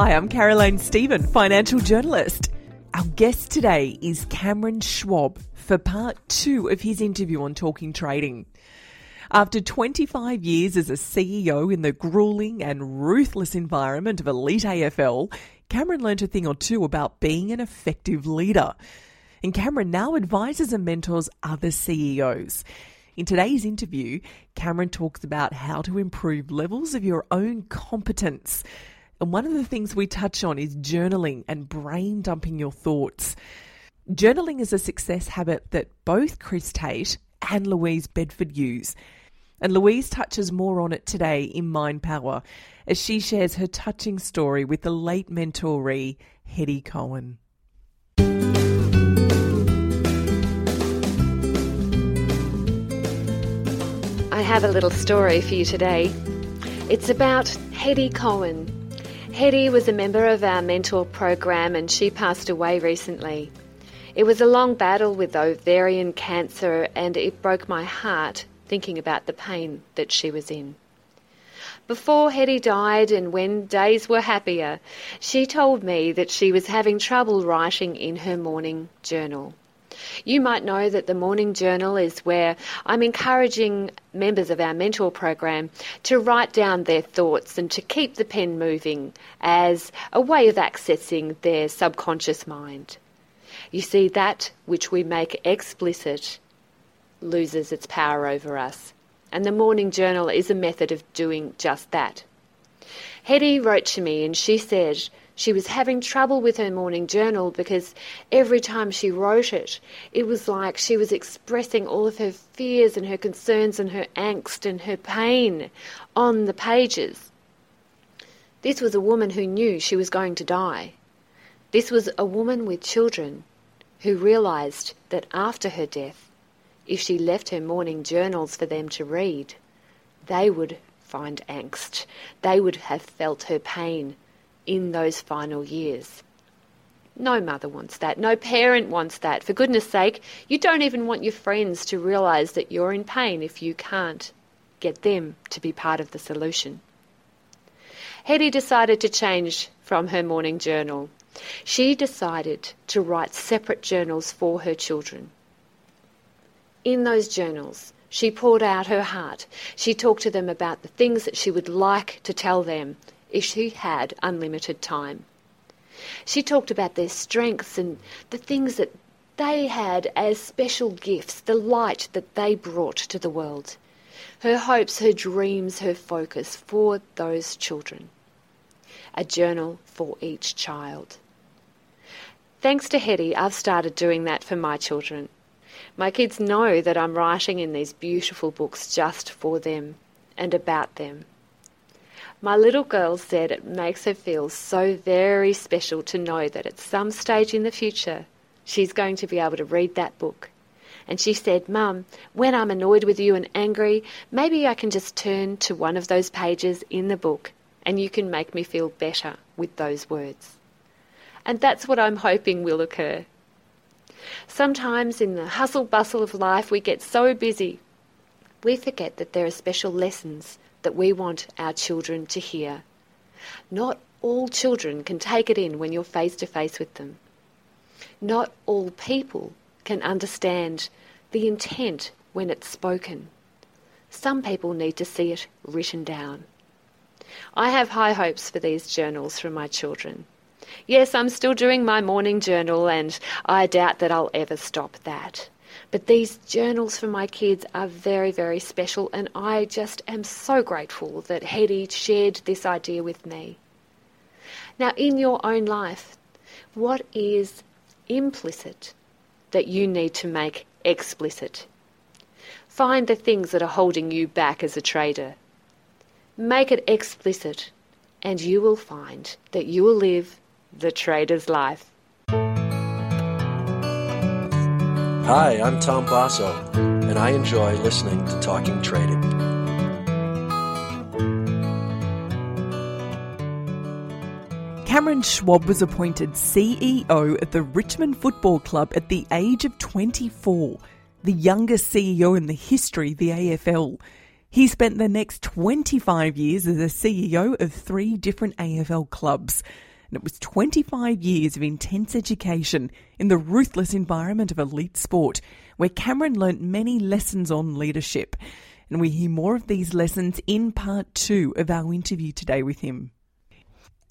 Hi, I'm Caroline Stephen, financial journalist. Our guest today is Cameron Schwab for part two of his interview on Talking Trading. After 25 years as a CEO in the grueling and ruthless environment of elite AFL, Cameron learned a thing or two about being an effective leader. And Cameron now advises and mentors other CEOs. In today's interview, Cameron talks about how to improve levels of your own competence and one of the things we touch on is journaling and brain dumping your thoughts. Journaling is a success habit that both Chris Tate and Louise Bedford use. And Louise touches more on it today in Mind Power as she shares her touching story with the late mentoree, Hetty Cohen. I have a little story for you today. It's about Hetty Cohen, Hetty was a member of our mentor program and she passed away recently. It was a long battle with ovarian cancer and it broke my heart thinking about the pain that she was in. Before Hetty died and when days were happier, she told me that she was having trouble writing in her morning journal. You might know that the Morning Journal is where I'm encouraging members of our mentor program to write down their thoughts and to keep the pen moving as a way of accessing their subconscious mind. You see, that which we make explicit loses its power over us. And the Morning Journal is a method of doing just that. Hetty wrote to me and she said she was having trouble with her morning journal because every time she wrote it, it was like she was expressing all of her fears and her concerns and her angst and her pain on the pages. This was a woman who knew she was going to die. This was a woman with children who realized that after her death, if she left her morning journals for them to read, they would find angst. They would have felt her pain in those final years. No mother wants that. No parent wants that. For goodness sake, you don't even want your friends to realize that you're in pain if you can't get them to be part of the solution. Hetty decided to change from her morning journal. She decided to write separate journals for her children. In those journals, she poured out her heart. She talked to them about the things that she would like to tell them if she had unlimited time. She talked about their strengths and the things that they had as special gifts, the light that they brought to the world, her hopes, her dreams, her focus for those children. A journal for each child. Thanks to Hetty, I've started doing that for my children. My kids know that I'm writing in these beautiful books just for them and about them. My little girl said it makes her feel so very special to know that at some stage in the future she's going to be able to read that book. And she said, Mum, when I'm annoyed with you and angry, maybe I can just turn to one of those pages in the book and you can make me feel better with those words. And that's what I'm hoping will occur. Sometimes in the hustle bustle of life, we get so busy, we forget that there are special lessons that we want our children to hear. Not all children can take it in when you're face to face with them. Not all people can understand the intent when it's spoken. Some people need to see it written down. I have high hopes for these journals from my children. Yes, I'm still doing my morning journal, and I doubt that I'll ever stop that. But these journals for my kids are very, very special, and I just am so grateful that Hetty shared this idea with me. Now, in your own life, what is implicit that you need to make explicit? Find the things that are holding you back as a trader. Make it explicit, and you will find that you will live the trader's life. Hi, I'm Tom Basso, and I enjoy listening to Talking Trading. Cameron Schwab was appointed CEO of the Richmond Football Club at the age of 24, the youngest CEO in the history of the AFL. He spent the next 25 years as a CEO of three different AFL clubs and it was 25 years of intense education in the ruthless environment of elite sport, where Cameron learnt many lessons on leadership. And we hear more of these lessons in part two of our interview today with him.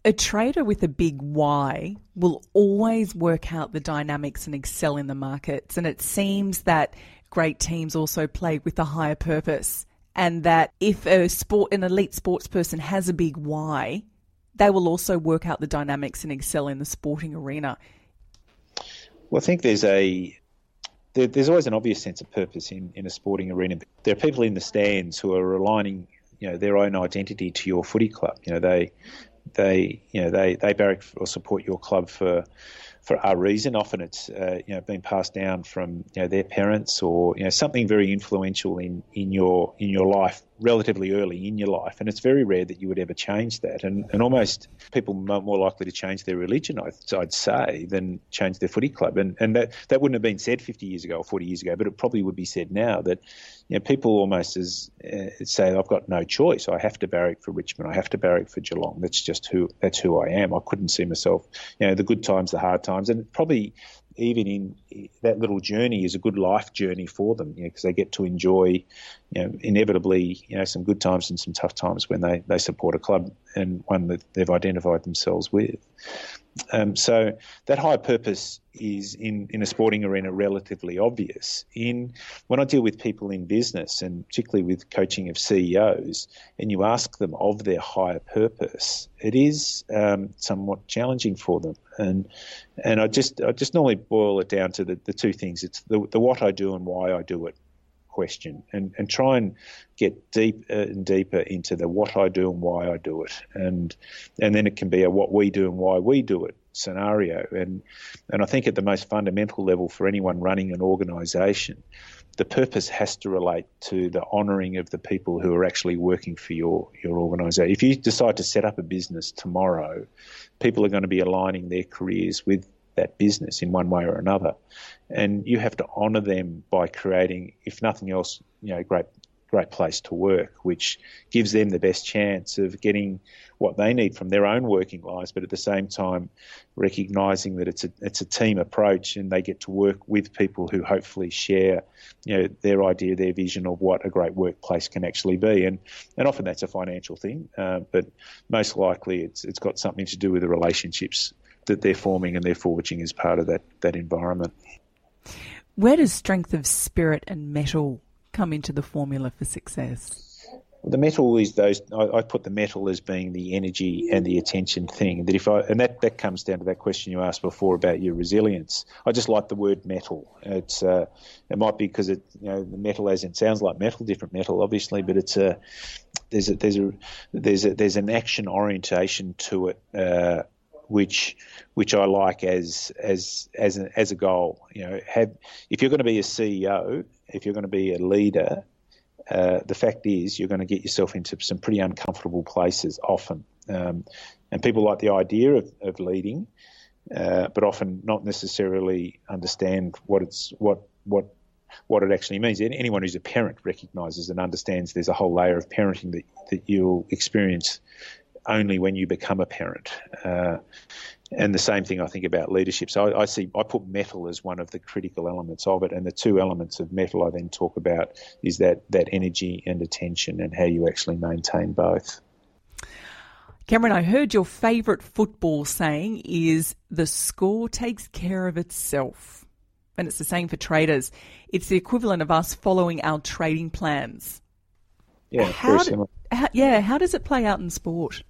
A trader with a big why will always work out the dynamics and excel in the markets. And it seems that great teams also play with a higher purpose. And that if a sport, an elite sports person has a big why, they will also work out the dynamics and excel in the sporting arena. Well, I think there's a there, there's always an obvious sense of purpose in, in a sporting arena. There are people in the stands who are aligning, you know, their own identity to your footy club. You know, they they you know they they barrack or support your club for for a reason. Often it's uh, you know been passed down from you know their parents or you know something very influential in, in your in your life relatively early in your life, and it's very rare that you would ever change that. And and almost people are more likely to change their religion, I'd say, than change their footy club. And and that that wouldn't have been said 50 years ago or 40 years ago, but it probably would be said now that you know people almost as uh, say I've got no choice. I have to barrack for Richmond. I have to barrack for Geelong. That's just who that's who I am. I couldn't see myself, you know, the good times, the hard times, and probably even in that little journey is a good life journey for them, because you know, they get to enjoy, you know, inevitably, you know, some good times and some tough times when they, they support a club and one that they've identified themselves with. Um, so that high purpose is in, in a sporting arena relatively obvious. In when I deal with people in business and particularly with coaching of CEOs, and you ask them of their higher purpose, it is um, somewhat challenging for them. And and I just I just normally boil it down to the, the two things. It's the, the what I do and why I do it question and, and try and get deep uh, and deeper into the what I do and why I do it. And and then it can be a what we do and why we do it scenario. And and I think at the most fundamental level for anyone running an organization, the purpose has to relate to the honouring of the people who are actually working for your your organisation. If you decide to set up a business tomorrow, people are going to be aligning their careers with that business in one way or another. And you have to honour them by creating, if nothing else, you know, great great place to work, which gives them the best chance of getting what they need from their own working lives, but at the same time recognizing that it's a it's a team approach and they get to work with people who hopefully share, you know, their idea, their vision of what a great workplace can actually be. And and often that's a financial thing, uh, but most likely it's it's got something to do with the relationships that they're forming and they're forging as part of that, that environment. Where does strength of spirit and mettle come into the formula for success? The mettle is those. I, I, put the mettle as being the energy and the attention thing. That if I and that, that comes down to that question you asked before about your resilience. I just like the word mettle. It's uh, it might be because it you know the metal as it sounds like metal, different metal obviously, but it's a there's a there's a there's a there's an action orientation to it. Uh, which which I like as as as a, as a goal. You know, have if you're going to be a CEO, if you're going to be a leader, uh, the fact is you're going to get yourself into some pretty uncomfortable places often. Um, and people like the idea of, of leading, uh, but often not necessarily understand what it's what what what it actually means. Anyone who's a parent recognises and understands there's a whole layer of parenting that, that you'll experience only when you become a parent. Uh, and the same thing I think about leadership. So I, I, see I put mettle as one of the critical elements of it, and the two elements of mettle I then talk about is that that energy and attention and how you actually maintain both. Cameron, I heard your favourite football saying is the score takes care of itself. And it's the same for traders. It's the equivalent of us following our trading plans. Yeah, how very do- similar. how- yeah, how does it play out in sport?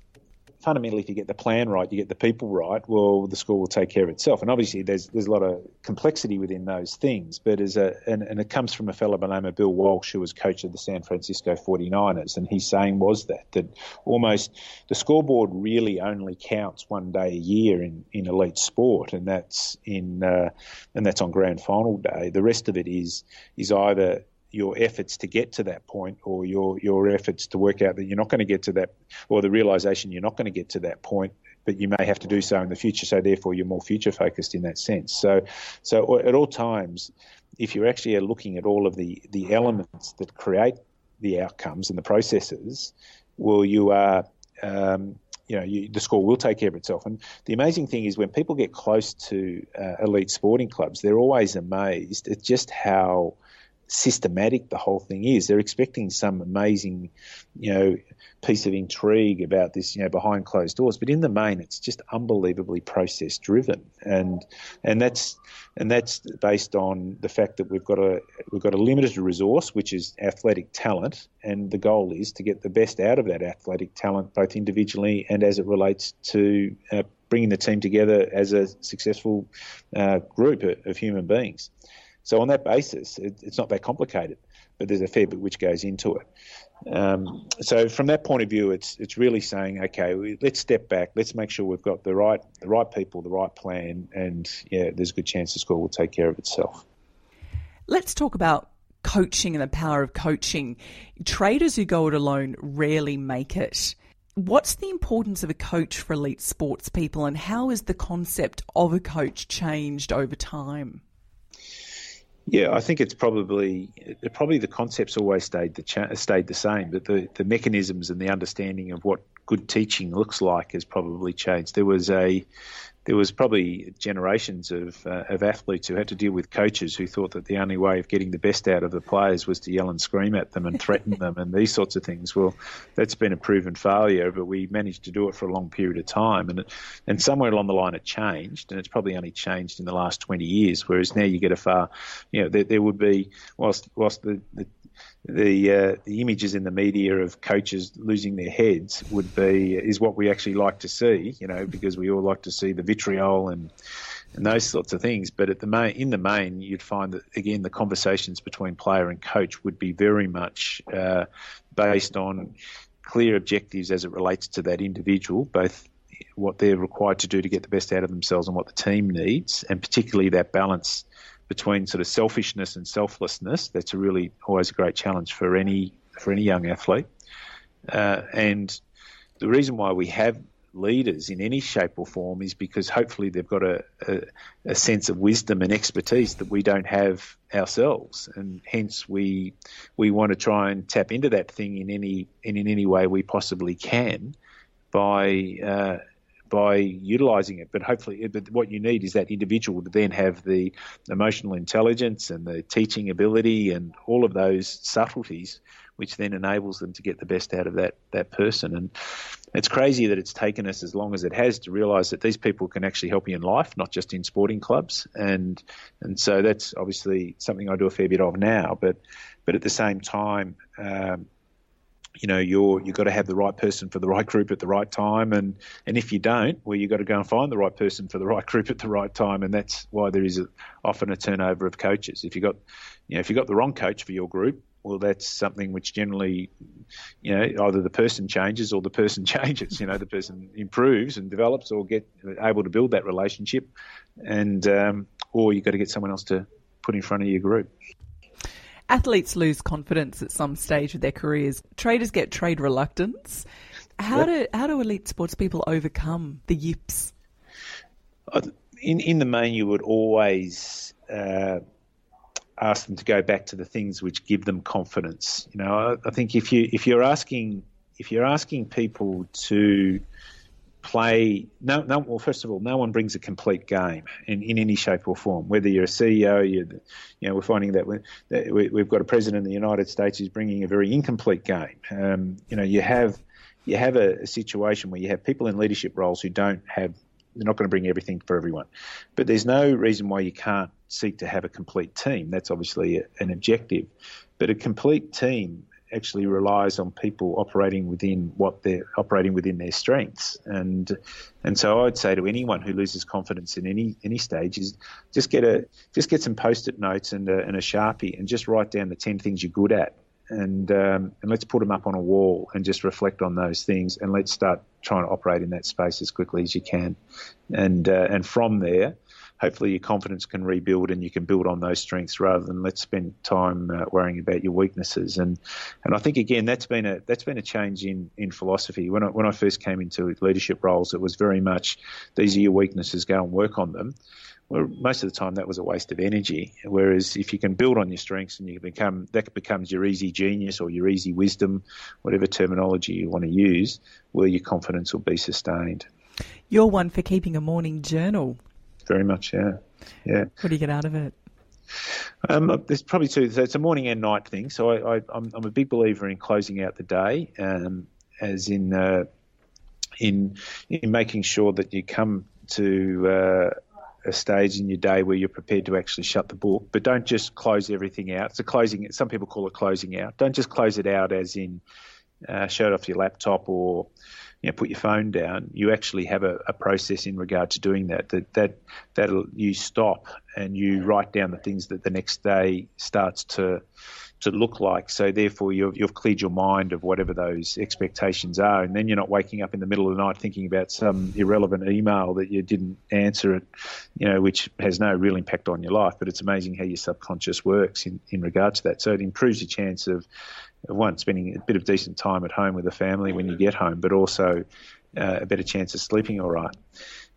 Fundamentally, if you get the plan right, you get the people right, well, the school will take care of itself. And obviously, there's there's a lot of complexity within those things. But as a and, and it comes from a fellow by the name of Bill Walsh, who was coach of the San Francisco 49ers, and his saying was that that almost the scoreboard really only counts one day a year in, in elite sport, and that's in uh, and that's on grand final day. The rest of it is is either your efforts to get to that point or your your efforts to work out that you're not going to get to that or the realization you're not going to get to that point but you may have to do so in the future so therefore you're more future focused in that sense so so at all times if you're actually looking at all of the the elements that create the outcomes and the processes well you are um, you know, you, the score will take care of itself. And the amazing thing is when people get close to uh, elite sporting clubs, they're always amazed at just how systematic the whole thing is. They're expecting some amazing, you know, piece of intrigue about this, you know, behind closed doors. But in the main, it's just unbelievably process driven, and and that's and that's based on the fact that we've got a we've got a limited resource, which is athletic talent, and the goal is to get the best out of that athletic talent, both individually and as it relates to. Uh, bringing the team together as a successful uh, group of, of human beings. So on that basis, it, it's not that complicated, but there's a fair bit which goes into it. Um, so from that point of view, it's it's really saying, okay, we, let's step back, let's make sure we've got the right the right people, the right plan, and yeah, there's a good chance the school will take care of itself. Let's talk about coaching and the power of coaching. Traders who go it alone rarely make it. What's the importance of a coach for elite sports people, and how has the concept of a coach changed over time? Yeah, I think it's probably probably the concepts always stayed the cha- stayed the same, but the, the mechanisms and the understanding of what good teaching looks like has probably changed. There was a there was probably generations of uh, of athletes who had to deal with coaches who thought that the only way of getting the best out of the players was to yell and scream at them and threaten them and these sorts of things. Well, that's been a proven failure, but we managed to do it for a long period of time, and it, and somewhere along the line it changed, and it's probably only changed in the last 20 years. Whereas now you get a far, you know, there, there would be whilst whilst the, the the uh, the images in the media of coaches losing their heads would be is what we actually like to see, you know, because we all like to see the vitriol and and those sorts of things. But at the main, in the main, you'd find that again the conversations between player and coach would be very much uh, based on clear objectives as it relates to that individual, both what they're required to do to get the best out of themselves and what the team needs, and particularly that balance between sort of selfishness and selflessness. That's a really always a great challenge for any for any young athlete. Uh, and the reason why we have leaders in any shape or form is because hopefully they've got a, a, a sense of wisdom and expertise that we don't have ourselves, and hence we we want to try and tap into that thing in any in, in any way we possibly can by uh, by utilizing it. But hopefully, but what you need is that individual to then have the emotional intelligence and the teaching ability and all of those subtleties, which then enables them to get the best out of that that person. And it's crazy that it's taken us as long as it has to realize that these people can actually help you in life, not just in sporting clubs. And and so that's obviously something I do a fair bit of now. But but at the same time. Um, you know you're you've got to have the right person for the right group at the right time. And and if you don't well you've got to go and find the right person for the right group at the right time. And that's why there is a, often a turnover of coaches. If you got you know if you got the wrong coach for your group well that's something which generally you know either the person changes or the person changes you know the person improves and develops or get able to build that relationship. And um, or you've got to get someone else to put in front of your group Athletes lose confidence at some stage of their careers. Traders get trade reluctance. How Yep. do how do elite sports people overcome the yips? in in the main, you would always uh, ask them to go back to the things which give them confidence. You know, I, I think if you if you're asking if you're asking people to play, no, no, well, first of all, no one brings a complete game in, in any shape or form. Whether you're a CEO, you're, you know, we're finding that, we, that we, we've got a president of the United States who's bringing a very incomplete game. Um, you know, you have you have a, a situation where you have people in leadership roles who don't have they're not going to bring everything for everyone. But there's no reason why you can't seek to have a complete team. That's obviously a, an objective. But a complete team actually relies on people operating within what they're operating within their strengths. And and so I'd say to anyone who loses confidence in any any stage is just get a just get some post-it notes and a, and a sharpie and just write down the ten things you're good at. And um, and let's put them up on a wall and just reflect on those things and let's start trying to operate in that space as quickly as you can, and uh, and from there, hopefully your confidence can rebuild and you can build on those strengths rather than let's spend time uh, worrying about your weaknesses. And and I think again that's been a that's been a change in, in philosophy. When I, when I first came into leadership roles, it was very much these are your weaknesses, go and work on them. Well, most of the time that was a waste of energy. Whereas if you can build on your strengths and you become that becomes your easy genius or your easy wisdom, whatever terminology you want to use, where your confidence will be sustained. You're one for keeping a morning journal very much. Yeah, yeah. What do you get out of it? Um, there's probably two. So it's a morning and night thing. So I, am a big believer in closing out the day, um, as in uh, in in making sure that you come to uh, a stage in your day where you're prepared to actually shut the book, but don't just close everything out. So closing, some people call it closing out. Don't just close it out as in uh, shut off your laptop or you know, put your phone down, you actually have a, a, process in regard to doing that. That that that you stop and you write down the things that the next day starts to to look like. So therefore, you've, you've cleared your mind of whatever those expectations are, and then you're not waking up in the middle of the night thinking about some irrelevant email that you didn't answer it, you know, which has no real impact on your life. But it's amazing how your subconscious works in in regard to that. So it improves your chance of one spending a bit of decent time at home with the family when you get home, but also uh, a better chance of sleeping all right.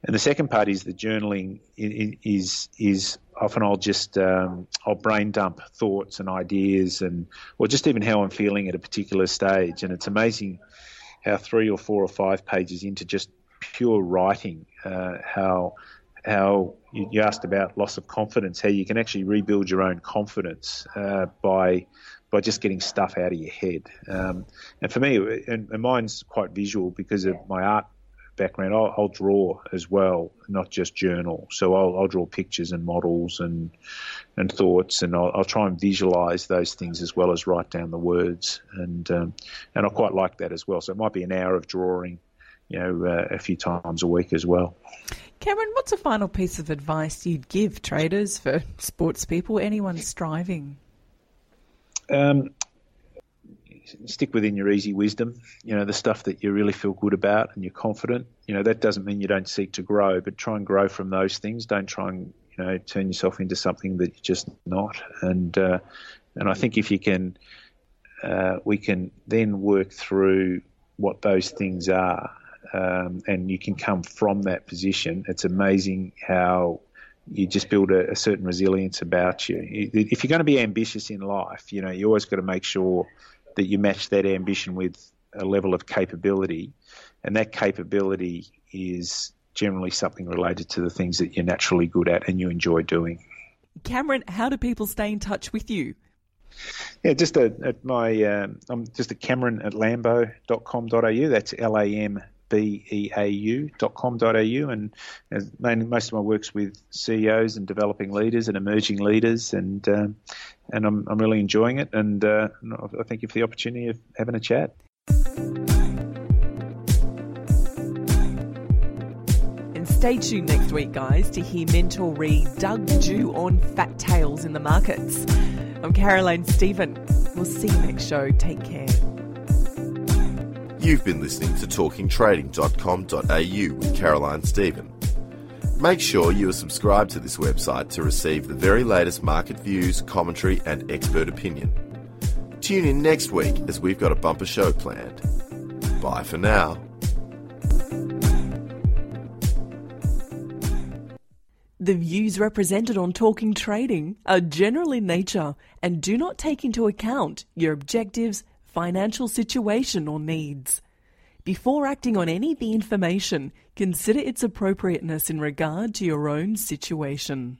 And the second part is the journaling is is often I'll just um, I'll brain dump thoughts and ideas and or just even how I'm feeling at a particular stage. And it's amazing how three or four or five pages into just pure writing, uh, how how you, asked about loss of confidence, how you can actually rebuild your own confidence uh, by by just getting stuff out of your head. Um, and for me, and, and, mine's quite visual because of my art background. I'll, I'll draw as well, not just journal. So I'll, I'll, draw pictures and models and and thoughts, and I'll, try and visualize those things as well as write down the words. And um, and I quite like that as well. So it might be an hour of drawing, you know, uh, a few times a week as well. Cameron, what's a final piece of advice you'd give traders for sports people, anyone striving? Um, stick within your easy wisdom. You know, the stuff that you really feel good about and you're confident. You know, that doesn't mean you don't seek to grow, but try and grow from those things. Don't try and you know turn yourself into something that you're just not. And uh, and I think if you can, uh, we can then work through what those things are, um, and you can come from that position. It's amazing how you just build a, a, certain resilience about you. If you're going to be ambitious in life, you know, you always got to make sure that you match that ambition with a level of capability, and that capability is generally something related to the things that you're naturally good at and you enjoy doing. Cameron, how do people stay in touch with you? Yeah, just at my, um, I'm just at cameron at lambo.com.au. That's L A M beau.com.au, and mainly, most of my work's with CEOs and developing leaders and emerging leaders, and um, and I'm, I'm really enjoying it, and uh, I thank you for the opportunity of having a chat. And stay tuned next week, guys, to hear mentoree Doug Dew on fat tails in the markets. I'm Caroline Stephen. We'll see you next show. Take care. You've been listening to talkingtrading.com.au with Caroline Stephen. Make sure you are subscribed to this website to receive the very latest market views, commentary, and expert opinion. Tune in next week as we've got a bumper show planned. Bye for now. The views represented on Talking Trading are general in nature and do not take into account your objectives, financial situation, or needs. Before acting on any of the information, consider its appropriateness in regard to your own situation.